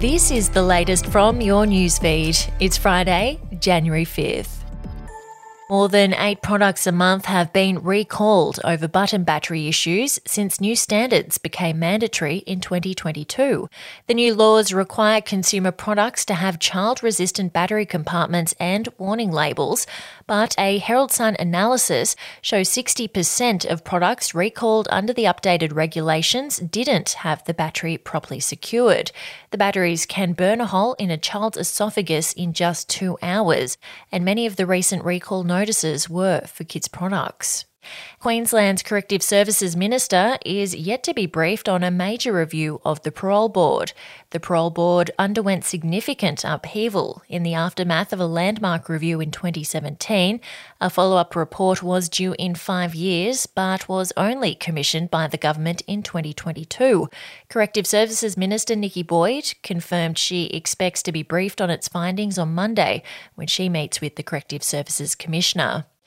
This is the latest from your newsfeed. It's Friday, January 5th. More than eight products a month have been recalled over button battery issues since new standards became mandatory in 2022. The new laws require consumer products to have child resistant battery compartments and warning labels, but a Herald Sun analysis shows 60% of products recalled under the updated regulations didn't have the battery properly secured. The batteries can burn a hole in a child's esophagus in just two hours, and many of the recent recall notices notices were for kids' products. Queensland's Corrective Services Minister is yet to be briefed on a major review of the parole board. The parole board underwent significant upheaval in the aftermath of a landmark review in 2017. A follow up report was due in five years, but was only commissioned by the government in 2022. Corrective Services Minister Nikki Boyd confirmed she expects to be briefed on its findings on Monday when she meets with the Corrective Services Commissioner.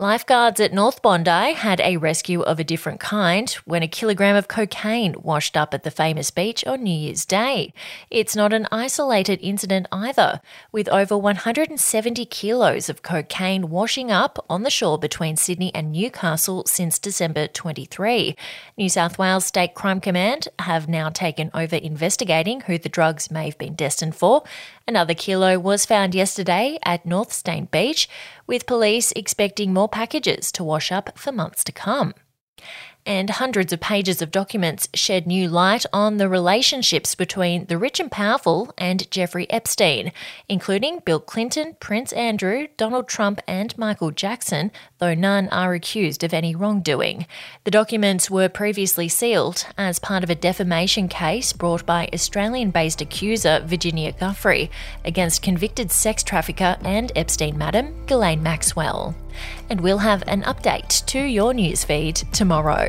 Lifeguards at North Bondi had a rescue of a different kind when a kilogram of cocaine washed up at the famous beach on New Year's Day. It's not an isolated incident either, with over 170 kilos of cocaine washing up on the shore between Sydney and Newcastle since December 23. New South Wales State Crime Command have now taken over investigating who the drugs may have been destined for. Another kilo was found yesterday at North Stain Beach, with police expecting more packages to wash up for months to come and hundreds of pages of documents shed new light on the relationships between the rich and powerful and Jeffrey Epstein, including Bill Clinton, Prince Andrew, Donald Trump, and Michael Jackson, though none are accused of any wrongdoing. The documents were previously sealed as part of a defamation case brought by Australian based accuser Virginia Giuffre against convicted sex trafficker and Epstein madam Ghislaine Maxwell and we'll have an update to your newsfeed tomorrow.